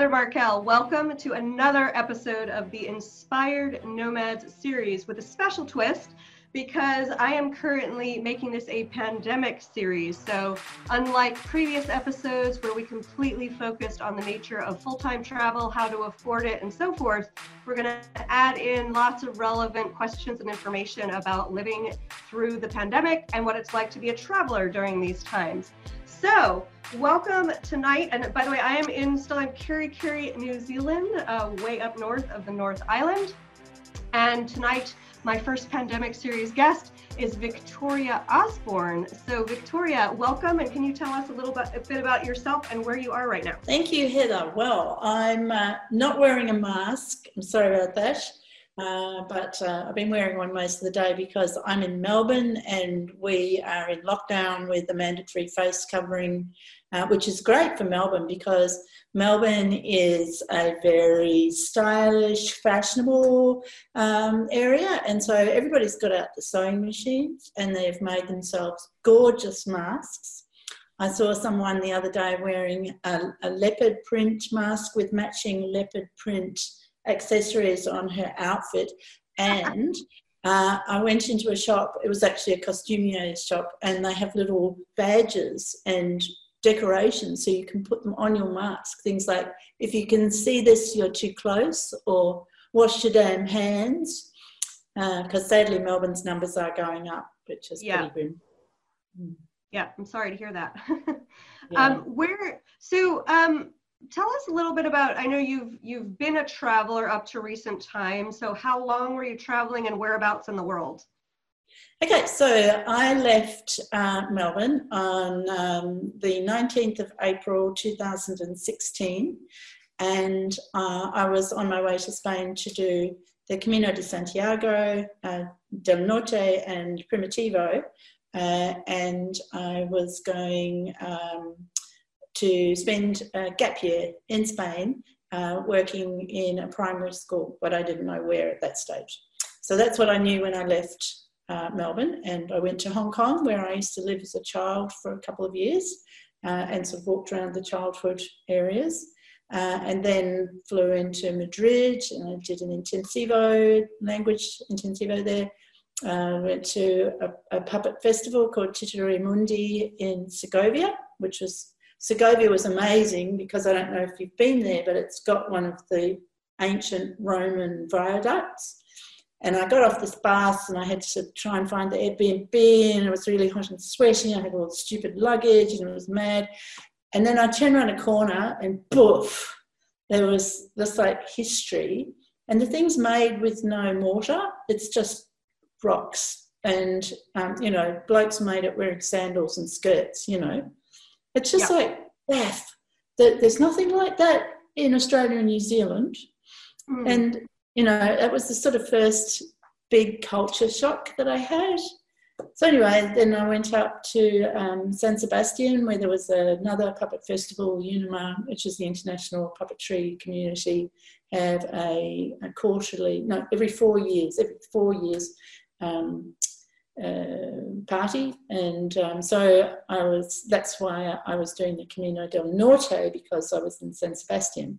Heather Markel. Welcome to another episode of the Inspired Nomads series with a special twist because I am currently making this a pandemic series. So, unlike previous episodes where we completely focused on the nature of full time travel, how to afford it, and so forth, we're going to add in lots of relevant questions and information about living through the pandemic and what it's like to be a traveler during these times. So, welcome tonight. And by the way, I am in still in Kerikeri, New Zealand, uh, way up north of the North Island. And tonight, my first pandemic series guest is Victoria Osborne. So, Victoria, welcome, and can you tell us a little bit, a bit about yourself and where you are right now? Thank you, Heather. Well, I'm uh, not wearing a mask. I'm sorry about that. Uh, but uh, I've been wearing one most of the day because I'm in Melbourne and we are in lockdown with the mandatory face covering, uh, which is great for Melbourne because Melbourne is a very stylish, fashionable um, area, and so everybody's got out the sewing machines and they've made themselves gorgeous masks. I saw someone the other day wearing a, a leopard print mask with matching leopard print accessories on her outfit, and uh, I went into a shop. It was actually a costumier shop, and they have little badges and decorations so you can put them on your mask. Things like if you can see this, you're too close, or wash your damn hands. Because uh, sadly, Melbourne's numbers are going up, which is yeah. pretty grim. Mm. Yeah, I'm sorry to hear that. yeah. um, where so um, tell us a little bit about. I know you've you've been a traveler up to recent times. So how long were you traveling and whereabouts in the world? Okay, so I left uh, Melbourne on um, the 19th of April 2016, and uh, I was on my way to Spain to do the Camino de Santiago, uh, Del Norte, and Primitivo, uh, and I was going um, to spend a gap year in Spain uh, working in a primary school, but I didn't know where at that stage. So that's what I knew when I left uh, Melbourne, and I went to Hong Kong, where I used to live as a child for a couple of years, uh, and sort of walked around the childhood areas. Uh, and then flew into Madrid and I did an intensivo, language intensivo there. Uh, went to a, a, puppet festival called Titirimundi in Segovia, which was Segovia was amazing because I don't know if you've been there, but it's got one of the ancient Roman viaducts. And I got off this bus and I had to try and find the Airbnb and it was really hot and sweaty. I had all the stupid luggage and it was mad. And then I turned around a corner and poof, there was this like history. And the thing's made with no mortar, it's just rocks. And, um, you know, blokes made it wearing sandals and skirts, you know. It's just like death. There's nothing like that in Australia and New Zealand. Mm. And you know, that was the sort of first big culture shock that I had. So anyway, then I went up to um, San Sebastian where there was another puppet festival, UNIMA, which is the international puppetry community, have a, a quarterly, no, every four years, every four years um, uh, party. And um, so I was, that's why I was doing the Camino del Norte because I was in San Sebastian.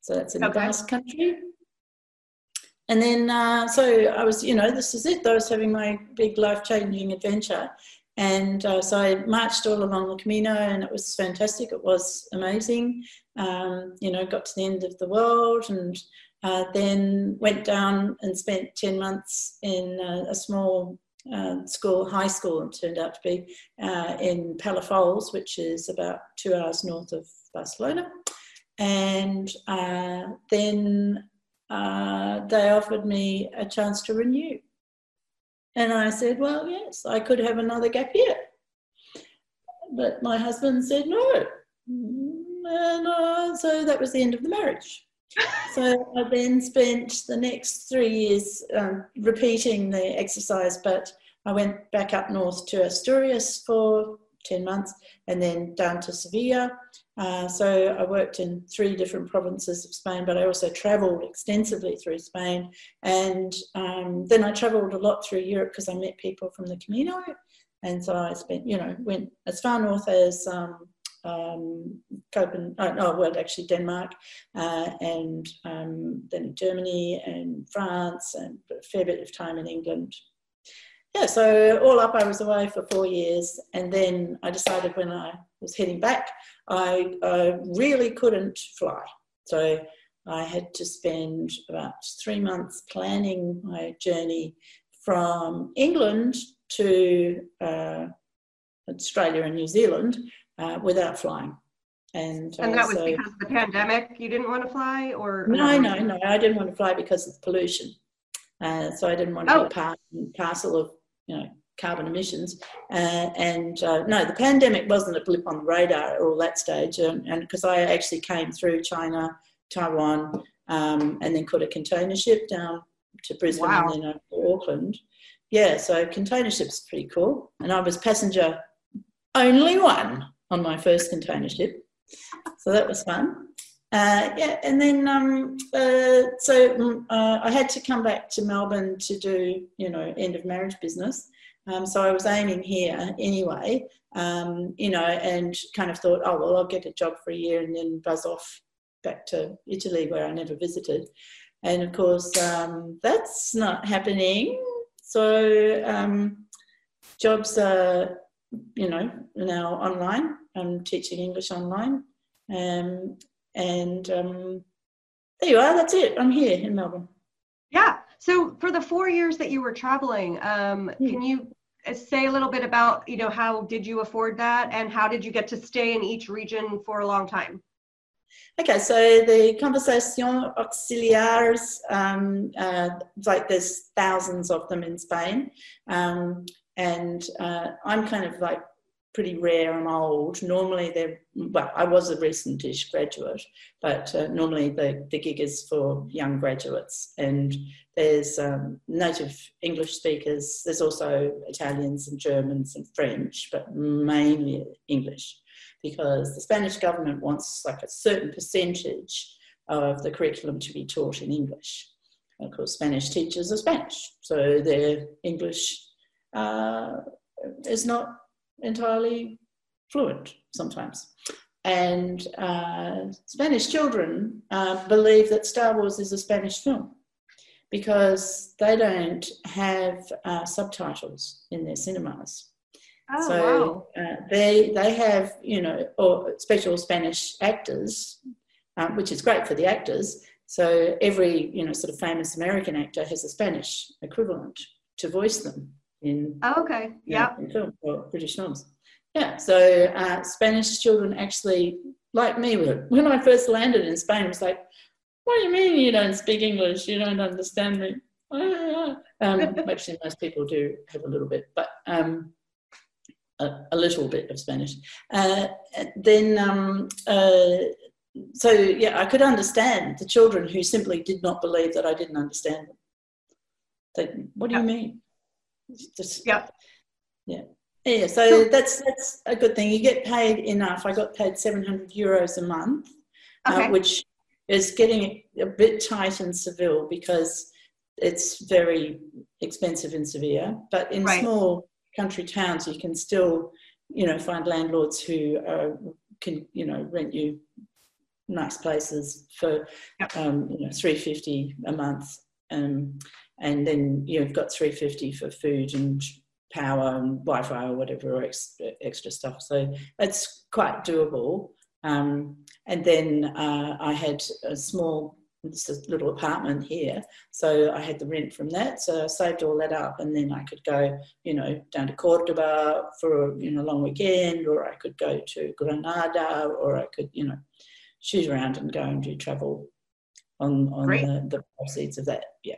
So that's in okay. the Basque country. And then, uh, so I was, you know, this is it. I was having my big life changing adventure. And uh, so I marched all along the Camino and it was fantastic. It was amazing. Um, you know, got to the end of the world and uh, then went down and spent 10 months in a small uh, school, high school, it turned out to be, uh, in Palafolls, which is about two hours north of Barcelona. And uh, then uh, they offered me a chance to renew. And I said, well, yes, I could have another gap year. But my husband said no. And uh, so that was the end of the marriage. So I then spent the next three years um, repeating the exercise, but I went back up north to Asturias for 10 months and then down to Sevilla uh, so I worked in three different provinces of Spain, but I also travelled extensively through Spain. And um, then I travelled a lot through Europe because I met people from the Camino. And so I spent, you know, went as far north as um, um, Copenhagen, oh, well, actually Denmark, uh, and um, then Germany and France, and a fair bit of time in England. Yeah, so all up, I was away for four years, and then I decided when I was heading back, I, I really couldn't fly. So I had to spend about three months planning my journey from England to uh, Australia and New Zealand uh, without flying. And, uh, and that was so, because of the pandemic. You didn't want to fly, or no, no, no. I didn't want to fly because of pollution. Uh, so I didn't want to oh. be part and parcel of you know carbon emissions. Uh, and uh, no, the pandemic wasn't a blip on the radar at all that stage. And because I actually came through China, Taiwan, um, and then caught a container ship down to Brisbane wow. and then to Auckland. Yeah, so container ship's are pretty cool. And I was passenger only one on my first container ship. So that was fun. Uh, yeah, and then um, uh, so mm, uh, I had to come back to Melbourne to do, you know, end of marriage business. Um, so I was aiming here anyway, um, you know, and kind of thought, oh, well, I'll get a job for a year and then buzz off back to Italy where I never visited. And of course, um, that's not happening. So um, jobs are, you know, now online. I'm teaching English online. Um, and um, there you are, that's it. I'm here in Melbourne. Yeah. So for the four years that you were traveling, um, mm. can you say a little bit about you know how did you afford that and how did you get to stay in each region for a long time okay so the conversation auxiliares um, uh, like there's thousands of them in spain um, and uh, i'm kind of like pretty rare and old. Normally, they're well. I was a recentish graduate, but uh, normally the, the gig is for young graduates. And there's um, native English speakers. There's also Italians and Germans and French, but mainly English, because the Spanish government wants like a certain percentage of the curriculum to be taught in English. of course, Spanish teachers are Spanish, so their English uh, is not entirely fluent sometimes. And uh, Spanish children uh, believe that Star Wars is a Spanish film because they don't have uh, subtitles in their cinemas. Oh, so wow. Uh, they they have you know or special Spanish actors, um, which is great for the actors. So every you know sort of famous American actor has a Spanish equivalent to voice them in oh, okay yeah film or British films. Yeah, so uh, Spanish children actually like me when I first landed in Spain. It was like, what do you mean you don't speak English? You don't understand me? um, actually, most people do have a little bit, but um, a, a, little bit of Spanish. Uh, then, um, uh, so yeah, I could understand the children who simply did not believe that I didn't understand them. They, what do you mean? Just, yeah. Yeah. Yeah, so that's that's a good thing. You get paid enough. I got paid 700 euros a month, uh, okay. uh, which is getting a bit tight in Seville because it's very expensive in Sevilla. But in right. small country towns, you can still, you know, find landlords who uh, can, you know, rent you nice places for, yep. um, you know, 350 a month. Um, and then you've got 350 for food and power and Wi-Fi or whatever extra, extra stuff. So it's quite doable. Um, and then uh, I had a small little apartment here, so I had the rent from that. So I saved all that up, and then I could go, you know, down to Cordoba for a you know long weekend, or I could go to Granada, or I could you know shoot around and go and do travel on on the, the proceeds of that. Yeah.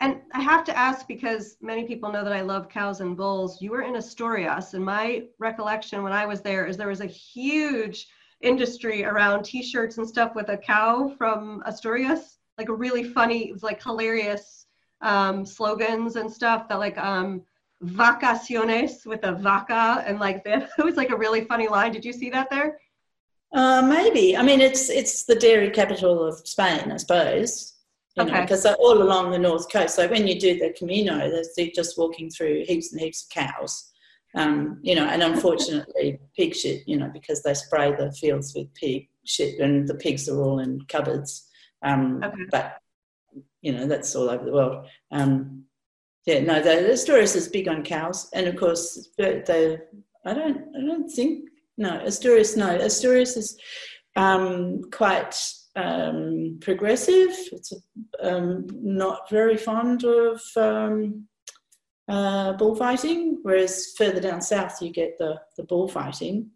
And I have to ask because many people know that I love cows and bulls. You were in Asturias, and my recollection when I was there is there was a huge industry around T-shirts and stuff with a cow from Asturias, like a really funny, it was like hilarious um, slogans and stuff that like um, vacaciones with a vaca and like that. It was like a really funny line. Did you see that there? Uh, maybe. I mean, it's it's the dairy capital of Spain, I suppose you okay. know, because they're all along the north coast. So when you do the Camino, they're just walking through heaps and heaps of cows. Um, you know, and unfortunately, pig shit, you know, because they spray the fields with pig shit and the pigs are all in cupboards. Um, okay. But, you know, that's all over the world. Um, yeah, no, the Asturias is big on cows. And of course, they, I don't, I don't think, no, Asturias, no, Asturias is um, quite um, progressive. It's um, not very fond of um, uh, bullfighting, whereas further down south you get the, the bullfighting.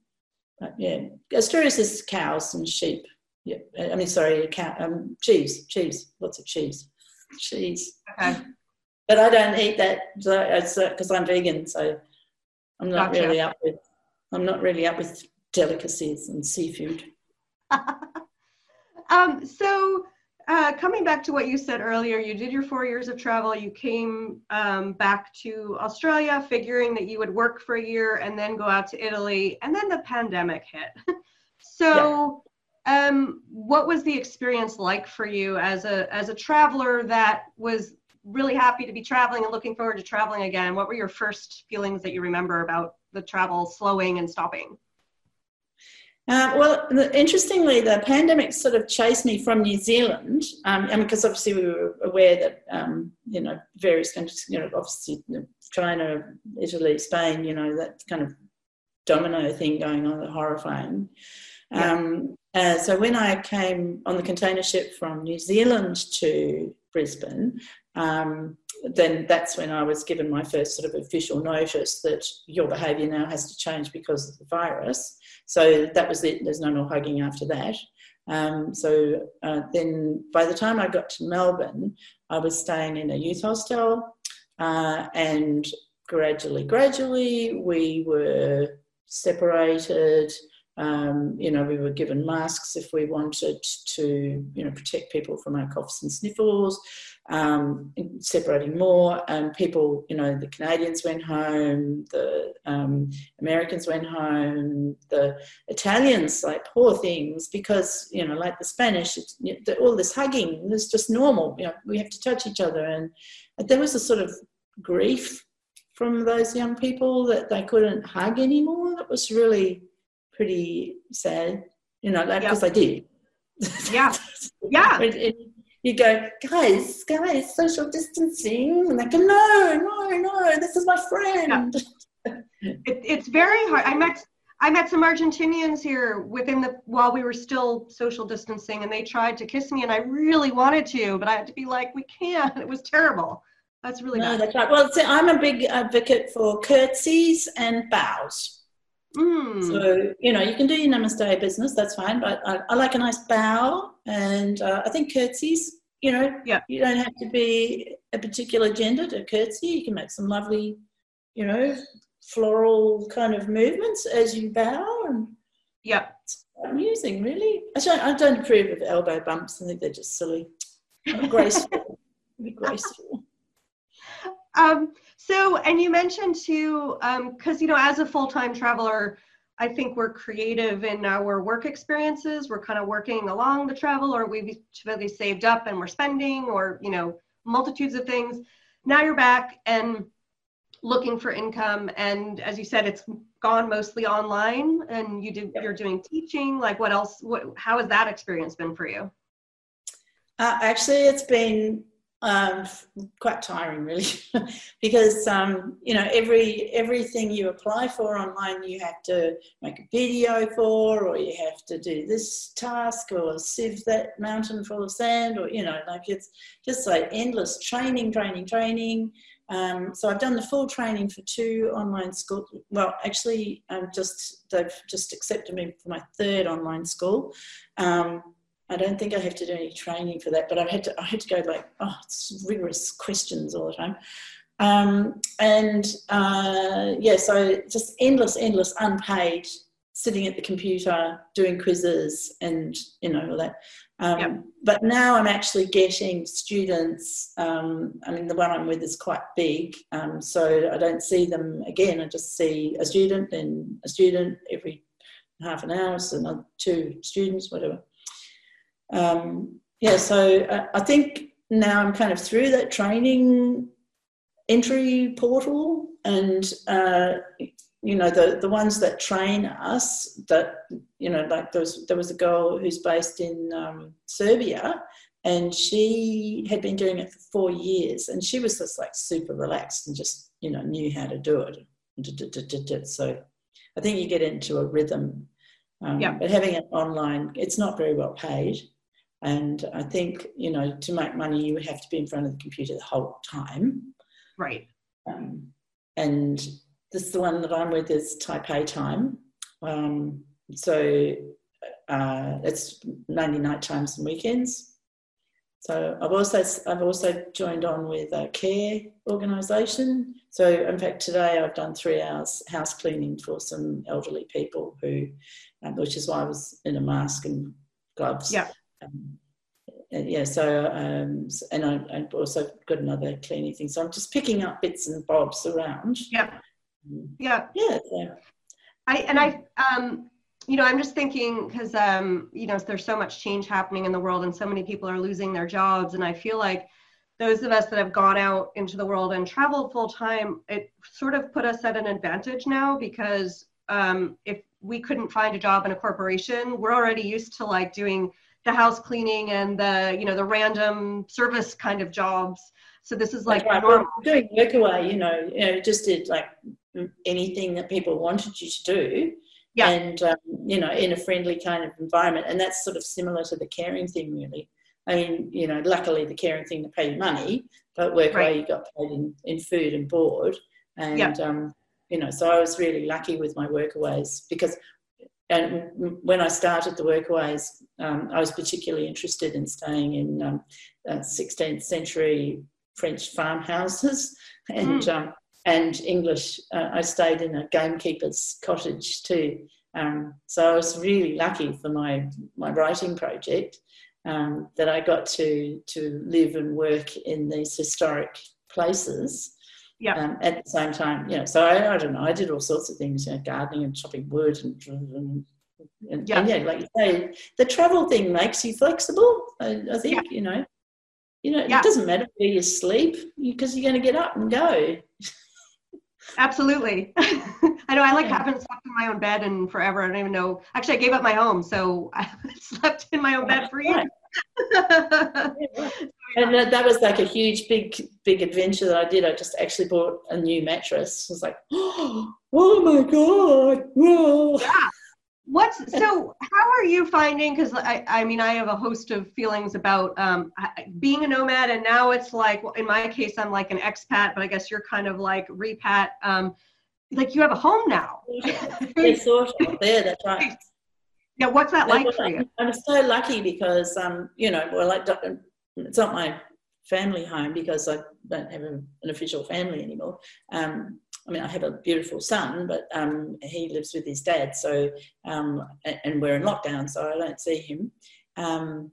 But yeah, Asturias is cows and sheep. Yeah, I mean, sorry, cow, um, cheese, cheese, lots of cheese, cheese. Okay. But I don't eat that because I'm vegan, so I'm not gotcha. really up with. I'm not really up with delicacies and seafood. um, so uh, coming back to what you said earlier, you did your four years of travel. You came um, back to Australia, figuring that you would work for a year and then go out to Italy, and then the pandemic hit. so, yeah. um, what was the experience like for you as a as a traveler that was really happy to be traveling and looking forward to traveling again? What were your first feelings that you remember about the travel slowing and stopping? Uh, well, the, interestingly, the pandemic sort of chased me from New Zealand, um, and because obviously we were aware that um, you know various countries, you know, obviously China, Italy, Spain, you know, that kind of domino thing going on, horrifying. Yeah. Um, uh, so when I came on the container ship from New Zealand to Brisbane, um, then that's when I was given my first sort of official notice that your behaviour now has to change because of the virus. So that was it. There's no more hugging after that. Um, so uh, then by the time I got to Melbourne, I was staying in a youth hostel, uh, and gradually, gradually, we were separated. Um, you know, we were given masks if we wanted to, you know, protect people from our coughs and sniffles um, separating more. And people, you know, the Canadians went home, the um, Americans went home, the Italians, like poor things, because, you know, like the Spanish, all this hugging was just normal. You know, we have to touch each other. And there was a sort of grief from those young people that they couldn't hug anymore. That was really pretty sad, you know, like, because yep. I did. Yeah. Yeah. it, it, you go, guys, guys, social distancing. And they go, no, no, no, this is my friend. Yeah. It, it's very hard. I met I met some Argentinians here within the while we were still social distancing, and they tried to kiss me, and I really wanted to, but I had to be like, we can't. It was terrible. That's really no, bad. That's right. Well, see, I'm a big advocate for curtsies and bows. Mm. So you know, you can do your namaste business. That's fine, but I, I like a nice bow and uh, I think curtsies, you know, yeah. you don't have to be a particular gender to curtsy. You can make some lovely, you know, floral kind of movements as you bow. And yeah, it's amusing, really. I don't, I don't approve of elbow bumps. I think they're just silly. Graceful. be graceful. Um, so, and you mentioned too, because um, you know, as a full-time traveler, I think we're creative in our work experiences. We're kind of working along the travel, or we've really saved up and we're spending, or you know, multitudes of things. Now you're back and looking for income, and as you said, it's gone mostly online, and you do you're doing teaching. Like, what else? What? How has that experience been for you? Uh, actually, it's been um, quite tiring really because um, you know every everything you apply for online you have to make a video for or you have to do this task or sieve that mountain full of sand or you know like it's just like endless training training training um, so I've done the full training for two online school. Well, actually, I'm just they've just accepted me for my third online school. Um, I don't think I have to do any training for that, but I had to I had to go like oh it's rigorous questions all the time. Um, and uh, yeah, so just endless, endless, unpaid, sitting at the computer doing quizzes and you know all that. Um, yep. But now I'm actually getting students. Um, I mean, the one I'm with is quite big, um, so I don't see them again. I just see a student and a student every half an hour, so another two students, whatever um, yeah, so I, uh, I think now I'm kind of through that training entry portal and uh, you know the the ones that train us that you know like there was there was a girl who's based in um, Serbia and she had been doing it for four years and she was just like super relaxed and just you know knew how to do it. So I think you get into a rhythm um, yeah. but having it online it's not very well paid and I think you know to make money you have to be in front of the computer the whole time right um, and this is the one that I'm with is Taipei time. Um, so uh, it's mainly night times and weekends. So I've also I've also joined on with a care organisation. So in fact today I've done three hours house cleaning for some elderly people who, um, which is why I was in a mask and gloves. Yeah. Um, and yeah, so um, and I, have also got another cleaning thing. So I'm just picking up bits and bobs around. Yeah. Yeah. Yeah. I and I um you know I'm just thinking because um you know there's so much change happening in the world and so many people are losing their jobs and I feel like those of us that have gone out into the world and traveled full time it sort of put us at an advantage now because um, if we couldn't find a job in a corporation we're already used to like doing the house cleaning and the you know the random service kind of jobs so this is like right. normal. doing workaway you know you know just did like anything that people wanted you to do yeah. and um, you know in a friendly kind of environment and that's sort of similar to the caring thing really i mean you know luckily the caring thing to pay you money but work right. you got paid in, in food and board and yeah. um, you know so i was really lucky with my workaways because and when I started the workaways, um, I was particularly interested in staying in um, uh, 16th century French farmhouses, and mm. um, and English. Uh, I stayed in a gamekeeper's cottage too. Um, so I was really lucky for my my writing project um, that I got to to live and work in these historic places. Yeah. Um, at the same time, you know, so I, I, don't know. I did all sorts of things, you know, gardening and chopping wood and, and and, yeah. and yeah, like you say, the travel thing makes you flexible. I, I think yeah. you know, you know, yeah. it doesn't matter where you sleep because you're going to get up and go. Absolutely. I know I like haven't slept in my own bed in forever. I don't even know. Actually, I gave up my home, so I slept in my own bed for years. and that was like a huge, big, big adventure that I did. I just actually bought a new mattress. I was like, oh my god! Whoa. Yeah. What's so? How are you finding? Because I, I mean, I have a host of feelings about um, being a nomad, and now it's like, well, in my case, I'm like an expat, but I guess you're kind of like repat. Um, like you have a home now. it's of there. That's right. Yeah, what's that like for you? I'm so lucky because, um, you know, well, like it's not my family home because I don't have an official family anymore. Um, I mean, I have a beautiful son, but um, he lives with his dad, so um, and we're in lockdown, so I don't see him. Um,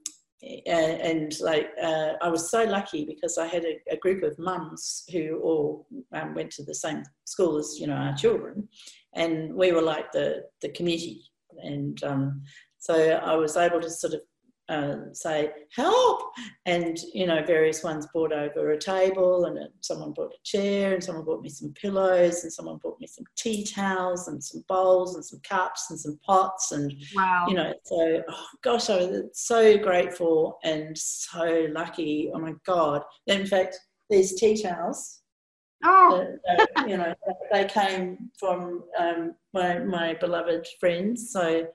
and like uh, I was so lucky because I had a, a group of mums who all um, went to the same school as you know our children, and we were like the the committee, and um, so I was able to sort of uh, say help! And you know various ones brought over a table and someone brought a chair and someone brought me some pillows and someone brought me some tea towels and some bowls and some cups and some pots and wow. you know so oh gosh i was so grateful and so lucky. Oh my god. In fact these tea towels oh. uh, you know they came from um, my my beloved friends. So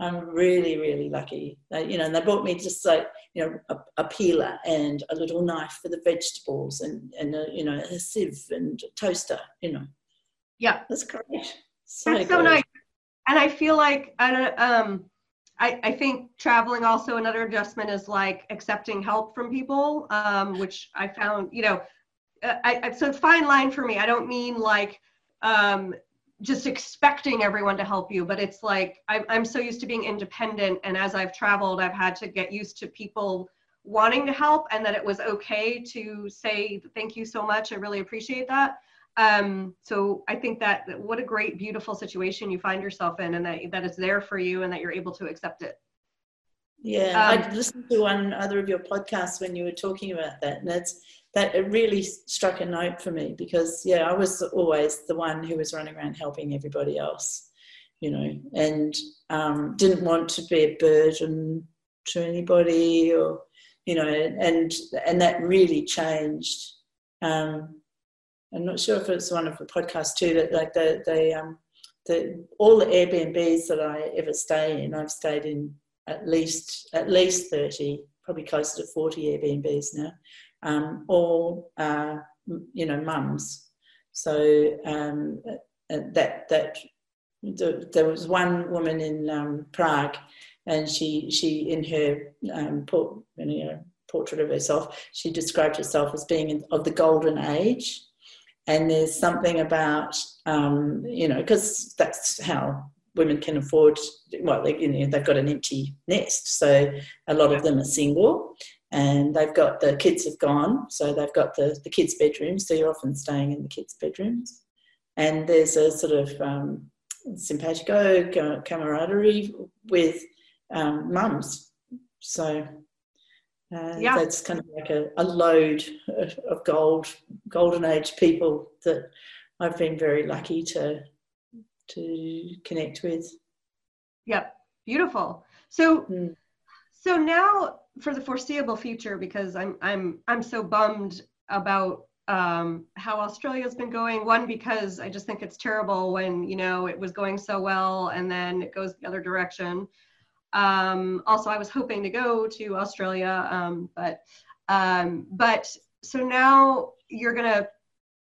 I'm really, really lucky. They, you know, and they bought me just like, you know, a, a, peeler and a little knife for the vegetables and, and a, you know, a sieve and a toaster, you know. Yeah. That's great. So That's so nice. And I feel like, I, um, I, I think traveling also another adjustment is like accepting help from people, um, which I found, you know, uh, I, I, so fine line for me. I don't mean like, um, just expecting everyone to help you but it's like I'm, I'm so used to being independent and as i've traveled i've had to get used to people wanting to help and that it was okay to say thank you so much i really appreciate that. Um, so i think that what a great beautiful situation you find yourself in and that that is there for you and that you're able to accept it. Yeah um, i listened to one other of your podcasts when you were talking about that and that's that it really struck a note for me because yeah, I was always the one who was running around helping everybody else, you know, and um, didn't want to be a burden to anybody or you know, and and that really changed. Um, I'm not sure if it's one of the podcasts too that like the the um, the all the Airbnbs that I ever stay in, I've stayed in at least at least thirty, probably closer to forty Airbnbs now. Um, all uh, you know, mums. So um, uh, that that the, there was one woman in um, Prague, and she she in her um, you know, portrait of herself, she described herself as being in, of the golden age. And there's something about um, you know because that's how women can afford well they, you know, they've got an empty nest. So a lot of them are single and they've got the kids have gone so they've got the, the kids bedrooms so you're often staying in the kids bedrooms and there's a sort of um, simpatico camaraderie with um, mums so uh, yeah. That's kind of like a, a load of gold, golden age people that I've been very lucky to to connect with. Yep, beautiful. So, mm. so now for the foreseeable future, because I'm I'm I'm so bummed about um, how Australia's been going. One because I just think it's terrible when you know it was going so well and then it goes the other direction. Um, also, I was hoping to go to Australia, um, but um, but so now you're gonna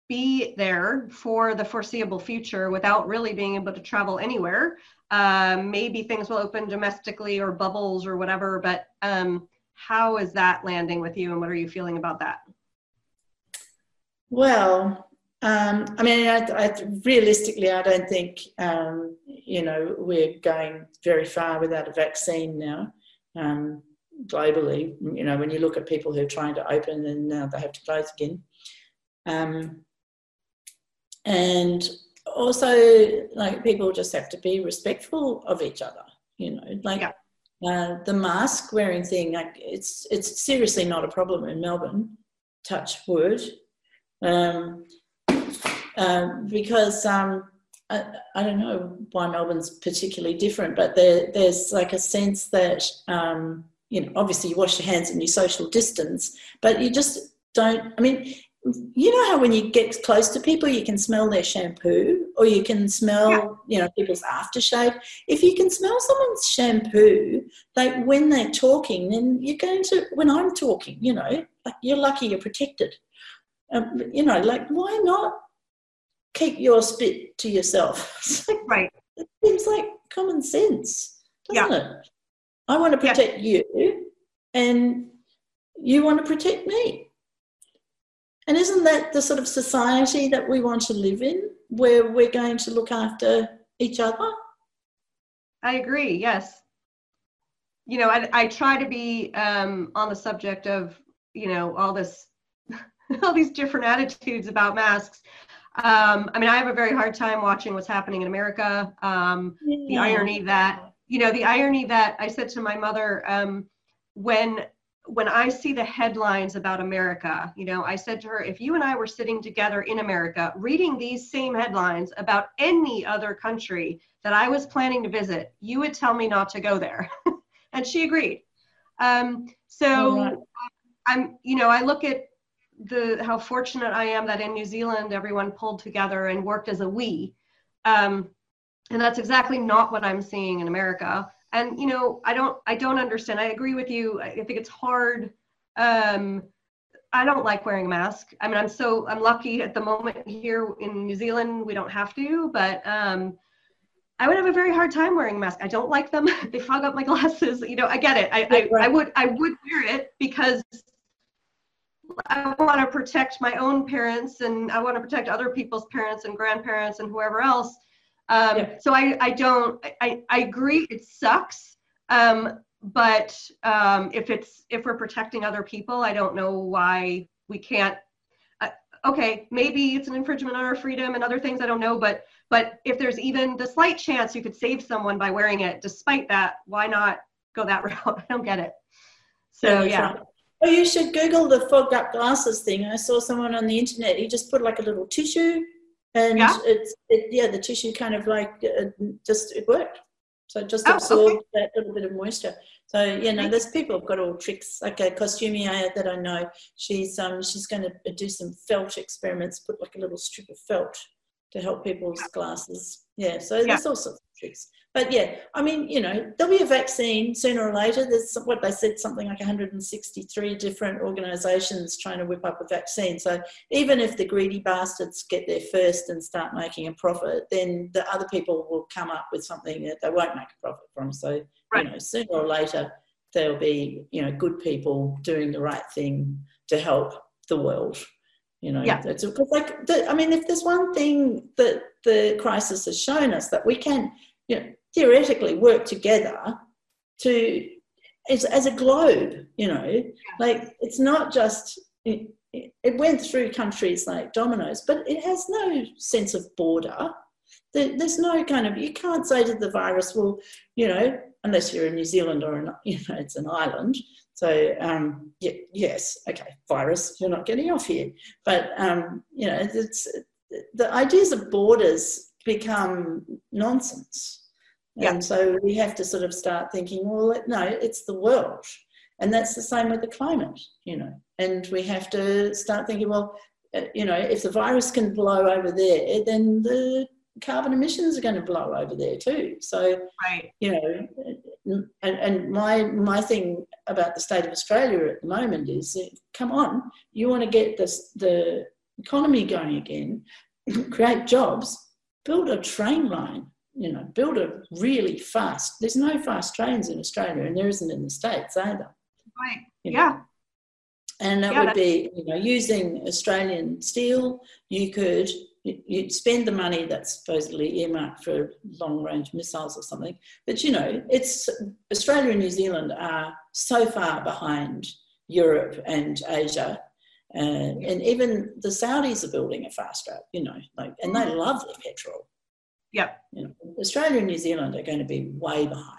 be there for the foreseeable future without really being able to travel anywhere. Um, maybe things will open domestically or bubbles or whatever, but um, how is that landing with you, and what are you feeling about that? Well, um, I mean, I, I, realistically, I don't think um, you know we're going very far without a vaccine now. Um, globally, you know, when you look at people who are trying to open and now they have to close again, um, and also like people just have to be respectful of each other. You know, like. Yeah. Uh, the mask wearing thing, like it's it's seriously not a problem in Melbourne. Touch wood. Um, um, because um, I, I, don't know why Melbourne's particularly different, but there, there's like a sense that um, you know, obviously you wash your hands and you social distance, but you just don't. I mean, you know how when you get close to people, you can smell their shampoo, or you can smell, yeah. you know, people's aftershave. If you can smell someone's shampoo, like when they're talking, then you're going to. When I'm talking, you know, like you're lucky you're protected. Um, you know, like why not keep your spit to yourself. right. It seems like common sense, doesn't yeah. it? I want to protect yeah. you and you want to protect me. And isn't that the sort of society that we want to live in, where we're going to look after each other? I agree, yes. You know, I, I try to be um, on the subject of, you know, all this, all these different attitudes about masks um, I mean, I have a very hard time watching what's happening in America. Um, yeah. The irony that, you know, the irony that I said to my mother um, when when I see the headlines about America, you know, I said to her, if you and I were sitting together in America reading these same headlines about any other country that I was planning to visit, you would tell me not to go there. and she agreed. Um, so right. I'm, you know, I look at the how fortunate I am that in New Zealand everyone pulled together and worked as a we. Um, and that's exactly not what I'm seeing in America. And you know, I don't I don't understand. I agree with you. I think it's hard. Um, I don't like wearing a mask. I mean, I'm so I'm lucky at the moment here in New Zealand we don't have to, but um, I would have a very hard time wearing a mask. I don't like them. they fog up my glasses. You know, I get it. I, I, I would I would wear it because I want to protect my own parents and I want to protect other people's parents and grandparents and whoever else. Um, yeah. So I, I don't, I, I agree it sucks. Um, but um, if it's, if we're protecting other people, I don't know why we can't, uh, okay, maybe it's an infringement on our freedom and other things, I don't know, but, but if there's even the slight chance you could save someone by wearing it, despite that, why not go that route? I don't get it. So yeah. Oh, you should Google the fogged up glasses thing. I saw someone on the internet. He just put like a little tissue, and Yeah? it's it, yeah, the tissue kind of like uh, just it worked. So it just Oh, absorbed okay. that little bit of moisture. So you know, there's people who've got all tricks. Like a costumier that I know, she's um she's going to do some felt experiments. Put like a little strip of felt to help people's glasses. Yeah, so there's all sorts of tricks. But yeah, I mean, you know, there'll be a vaccine sooner or later. There's what they said, something like 163 different organisations trying to whip up a vaccine. So even if the greedy bastards get there first and start making a profit, then the other people will come up with something that they won't make a profit from. So Right. you know, sooner or later there'll be you know good people doing the right thing to help the world. You know, Yeah. it's because like the, I mean, if there's one thing that the crisis has shown us that we can, you know, theoretically work together to as, as a globe. You know, like it's not just it, it went through countries like dominoes, but it has no sense of border. There's no kind of you can't say to the virus, well, you know, unless you're in New Zealand or an, you know it's an island. So um, yeah, yes, okay, virus, you're not getting off here. But um, you know, it's the ideas of borders become nonsense. Yeah. And so we have to sort of start thinking, well, no, it's the world. And that's the same with the climate, you know. And we have to start thinking, well, uh, you know, if the virus can blow over there, then the carbon emissions are going to blow over there too. So, Right. you know, and, and my my thing about the state of Australia at the moment is, come on, you want to get this the economy going again, create jobs, build a train line. You know, build a really fast. There's no fast trains in Australia, and there isn't in the states either. Right. you know. Yeah. And that Yeah, would be, you know, using Australian steel. You could you'd spend the money that's supposedly earmarked for long-range missiles or something. But you know, it's Australia and New Zealand are so far behind Europe and Asia, uh, and even the Saudis are building a fast road. You know, like, and they love their petrol. Yeah. You know, Australia and New Zealand are going to be way behind.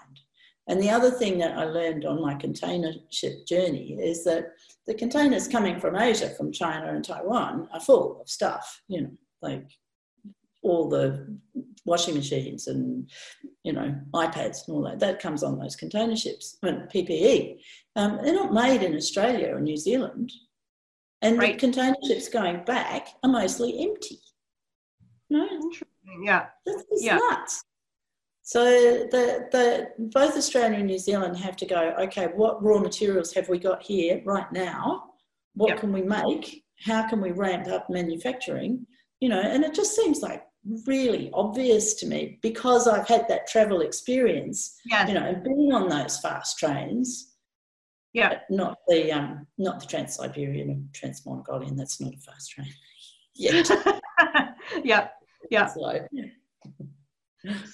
And the other thing that I learned on my container ship journey is that the containers coming from Asia, from China and Taiwan, are full of stuff, you know, like all the washing machines and, you know, iPads and all that. That comes on those container ships, I mean, PPE. Um, they're not made in Australia or New Zealand. And Right. the container ships going back are mostly empty. No, Interesting. Yeah. that's Yeah. nuts. So the, the both Australia and New Zealand have to go, okay, what raw materials have we got here right now? What Yep. can we make? How can we ramp up manufacturing? You know, and it just seems like really obvious to me because I've had that travel experience, Yes. you know, being on those fast trains, Yeah. not the um not the Trans-Siberian and Trans-Mongolian, that's not a fast train. Yet. yeah. Yeah. So,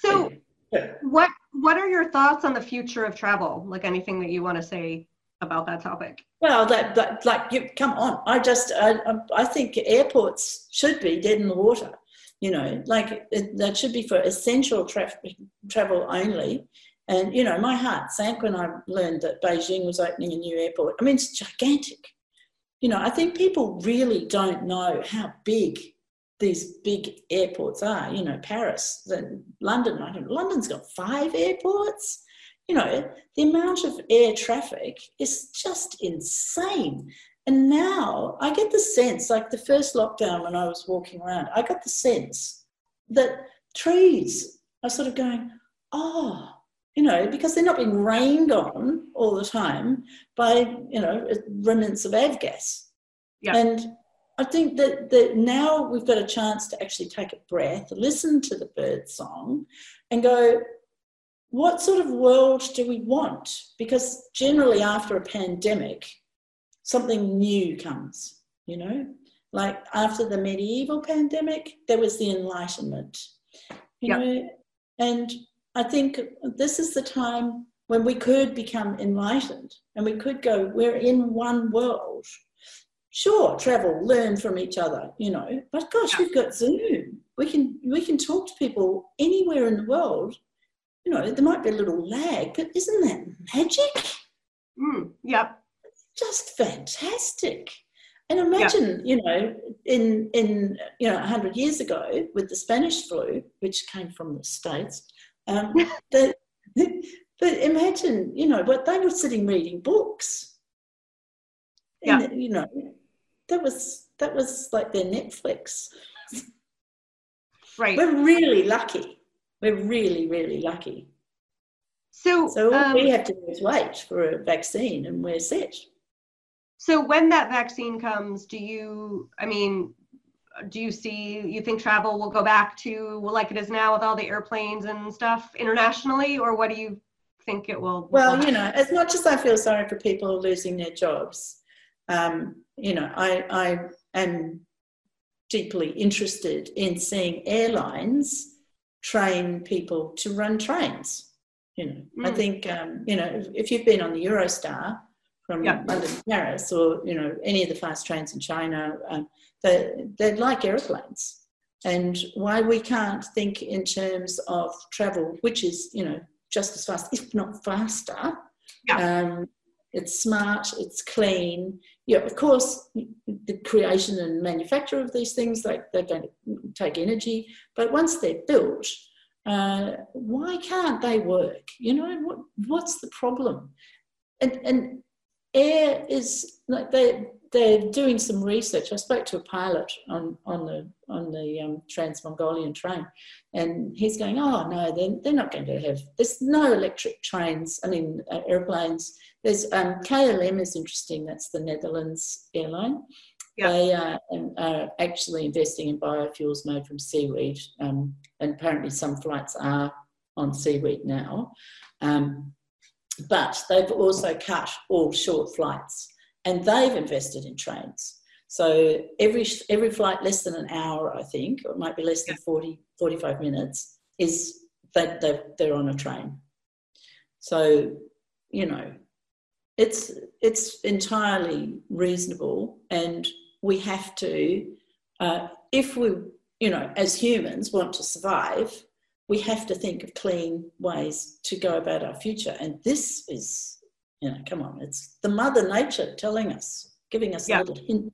So yeah. what what are your thoughts on the future of travel? Like anything that you want to say about that topic? Well, that, that like you come on. I just I, I- think airports should be dead in the water. You know, like it, that should be for essential traffic travel only. And you know, my heart sank when I learned that Beijing was opening a new airport. I mean, it's gigantic. You know, I think people really don't know how big these big airports are. You know, Paris, London. I don't, London's got five airports. You know, the amount of air traffic is just insane. And now I get the sense, like the first lockdown when I was walking around, I got the sense that trees are sort of going, oh, you know, because they're not being rained on all the time by, you know, uh, remnants of avgas. Yeah. And I think that, that now we've got a chance to actually take a breath, listen to the bird song, and go, what sort of world do we want? Because generally, after a pandemic, something new comes, you know? Like after the medieval pandemic, there was the Enlightenment, you Yep. know? And I think this is the time when we could become enlightened and we could go, we're in one world. Sure, travel, learn from each other, you know, but gosh, Yeah. we've got Zoom. We can we can talk to people anywhere in the world. You know, there might be a little lag, but isn't that magic? Mm, yep. just fantastic. And imagine, yeah. you know, in in you know, hundred years ago with the Spanish flu, which came from the states, um, that but imagine, you know, but they were sitting reading books. Yeah. And, you know, that was that was like their Netflix. Right. We're really lucky. We're really, really lucky. So, so all um, we have to do is wait for a vaccine and we're set. So when that vaccine comes, do you, I mean, do you see, you think travel will go back to like it is now with all the airplanes and stuff internationally, or what do you think it will? Well, you know, as much as I feel sorry for people losing their jobs, um, you know, I, I am deeply interested in seeing airlines train people to run trains. You know, mm. I think um, you know if, if, you've been on the Eurostar from yeah. London to Paris, or you know any of the fast trains in China, um, they they're like airplanes. And why we can't think in terms of travel, which is you know just as fast, if not faster. Yeah. Um, it's smart, it's clean. Yeah, of course, the creation and manufacture of these things, like they're going to take energy, but once they're built, uh, why can't they work? You know, what, what's the problem? And, and air is like they they're doing some research. I spoke to a pilot on, on the on the um, Trans Mongolian train, and he's going, "Oh no, they're, they're not going to have. There's no electric trains. I mean, uh, airplanes. There's um, KLM is interesting. That's the Netherlands airline. Yeah. They uh, are actually investing in biofuels made from seaweed, um, and apparently some flights are on seaweed now. Um, but they've also cut all short flights and they've invested in trains. So every every flight less than an hour, I think, or it might be less than 40, 45 minutes, is that they're, they're on a train. So, you know, it's it's entirely reasonable, and we have to, uh, if we, you know, as humans want to survive, we have to think of clean ways to go about our future, and this is you know, come on, it's the mother nature telling us, giving us yeah. a little hint.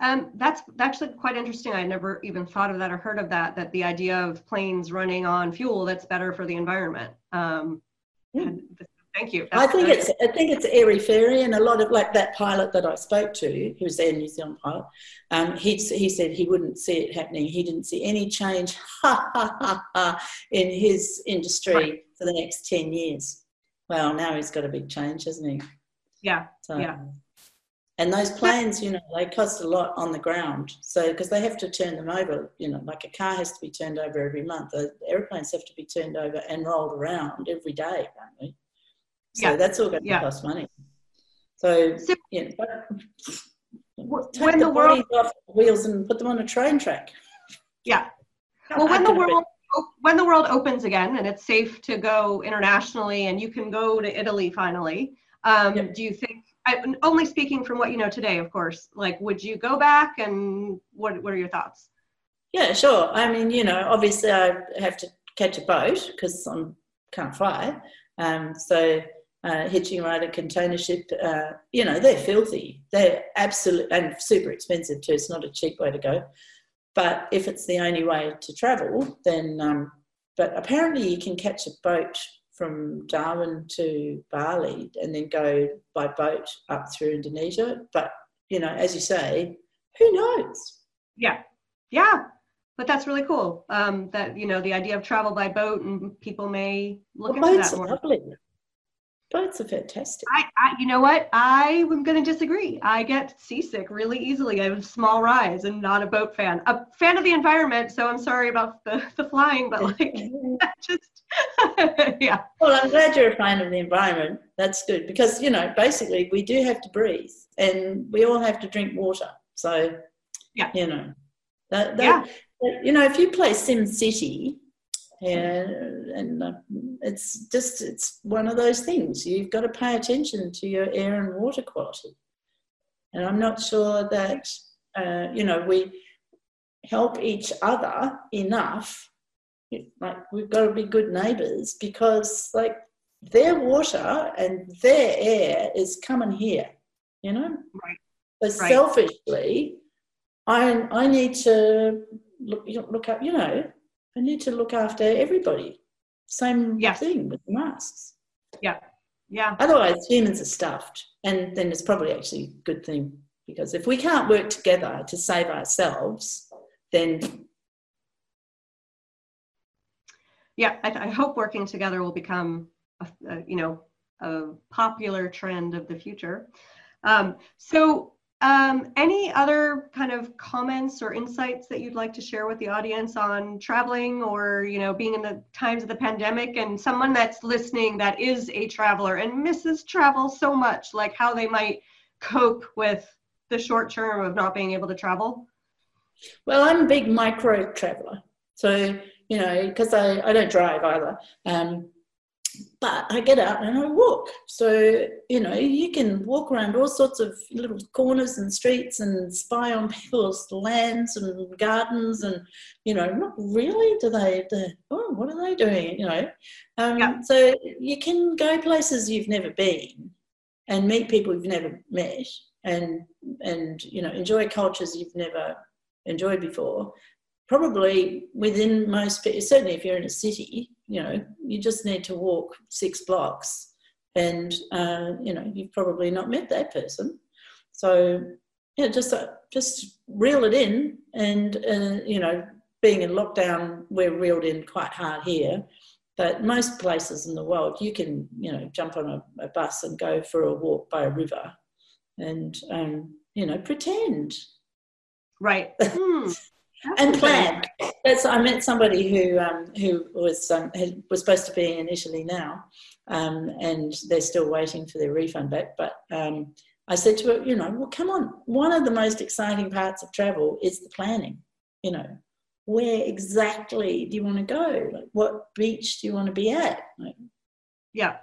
Um, that's actually quite interesting. I never even thought of that or heard of that. That the idea of planes running on fuel that's better for the environment. Um, yeah. Thank you. That's, I think it's I think it's airy fairy, and a lot of like that pilot that I spoke to, who was a New Zealand pilot. Um, he he said he wouldn't see it happening. He didn't see any change in his industry right. for the next ten years. Well, now he's got a big change, hasn't he? Yeah. So, yeah. And those planes, you know, they cost a lot on the ground. So, because they have to turn them over, you know, like a car has to be turned over every month. The airplanes have to be turned over and rolled around every day, apparently. So yeah. that's all going to yeah. cost money. So, so you know, take when the, the world off the wheels and put them on a train track. Yeah. Well, when the world when the world opens again and it's safe to go internationally and you can go to Italy finally, um, yep. do you think? I, only speaking from what you know today, of course. Like, would you go back, and what what are your thoughts? Yeah, sure. I mean, you know, obviously I have to catch a boat because I can't fly. Um, so uh, hitching ride a container ship, uh, you know, they're filthy. They're absolute and super expensive too. It's not a cheap way to go. But if it's the only way to travel, then, um, but apparently you can catch a boat from Darwin to Bali and then go by boat up through Indonesia. But, you know, as you say, who knows? Yeah. Yeah. But that's really cool. Um, that, you know, the idea of travel by boat and people may look well, into that more. Lovely. Boats are fantastic. I, I, you know what? I am going to disagree. I get seasick really easily. I'm a small rise and not a boat fan. A fan of the environment, so I'm sorry about the, the flying, but like, mm-hmm. just, yeah. Well, I'm glad you're a fan of the environment. That's good because, you know, basically we do have to breathe and we all have to drink water. So, yeah, you know, that, that yeah. you know, if you play Sim City, and, and uh, it's just it's one of those things you've got to pay attention to your air and water quality and i'm not sure that uh, you know we help each other enough like we've got to be good neighbors because like their water and their air is coming here you know? Right. So Right. selfishly, I I need to look look up, you know, I need to look after everybody. Same Yes. thing with the masks. Yeah. Yeah. Otherwise, humans are stuffed, and then it's probably actually a good thing because if we can't work together to save ourselves, then Yeah. I, I hope working together will become, a, a, you know, a popular trend of the future. Um, so, um, any other kind of comments or insights that you'd like to share with the audience on traveling or, you know, being in the times of the pandemic and someone that's listening that is a traveler and misses travel so much, like how they might cope with the short term of not being able to travel? Well, I'm a big micro traveler. So, you know, because I, I don't drive either. Um, but I get out and I walk. So, you know, you can walk around all sorts of little corners and streets and spy on people's lands and gardens and, you know, not really do they, the, oh, what are they doing? You know, um, Yeah. so you can go places you've never been and meet people you've never met and, and, you know, enjoy cultures you've never enjoyed before probably within most certainly if you're in a city you know you just need to walk six blocks and uh, you know you've probably not met that person so yeah just uh, just reel it in and uh, you know being in lockdown we're reeled in quite hard here but most places in the world you can you know jump on a, a bus and go for a walk by a river and um, you know pretend Right. Hmm. And plan. That's I met somebody who um, who was um, had, was supposed to be in Italy now, um, and they're still waiting for their refund back. But um, I said to her, you know, well, come on. One of the most exciting parts of travel is the planning. You know, where exactly do you want to go? Like, what beach do you want to be at? Like, Yeah.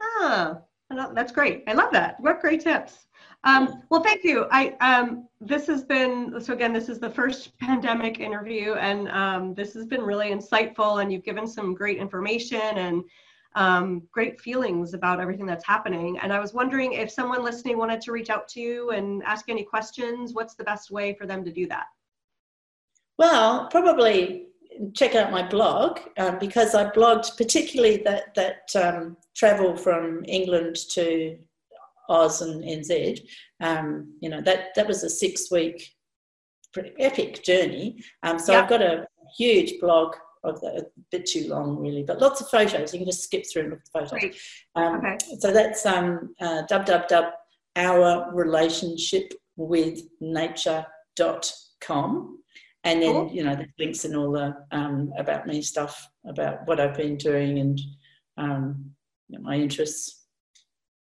Ah, I love- that's great. I love that. What great tips. Um, well, thank you. I um, this has been so again. This is the first pandemic interview, and um, this has been really insightful. And you've given some great information and um, great feelings about everything that's happening. And I was wondering if someone listening wanted to reach out to you and ask any questions. What's the best way for them to do that? Well, probably check out my blog um, because I blogged particularly that that um, travel from England to Oz and NZ. Um, you know that that was a six week pretty epic journey. Um, so Yeah. I've got a huge blog of the, a bit too long really, but lots of photos. You can just skip through and look at the photos. Um, Okay. So that's um, uh, www our relationship with nature.com. And then, Cool. you know, the links and all the um, about me stuff, about what I've been doing and um, you know, my interests.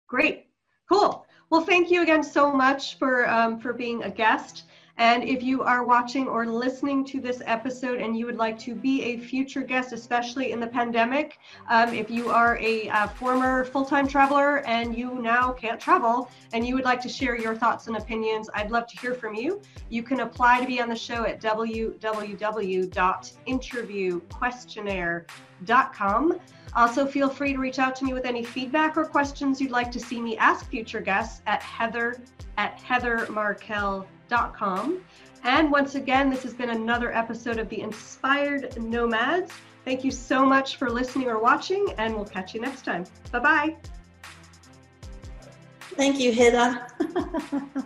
Great, cool. Well, thank you again so much for um, for being a guest. And if you are watching or listening to this episode and you would like to be a future guest, especially in the pandemic, um, if you are a, uh former full-time traveler and you now can't travel and you would like to share your thoughts and opinions, I'd love to hear from you. You can apply to be on the show at www.interviewquestionnaire.com. Also, feel free to reach out to me with any feedback or questions you'd like to see me ask future guests at heather at And once again, this has been another episode of the Inspired Nomads. Thank you so much for listening or watching, and we'll catch you next time. Bye bye. Thank you, Heather.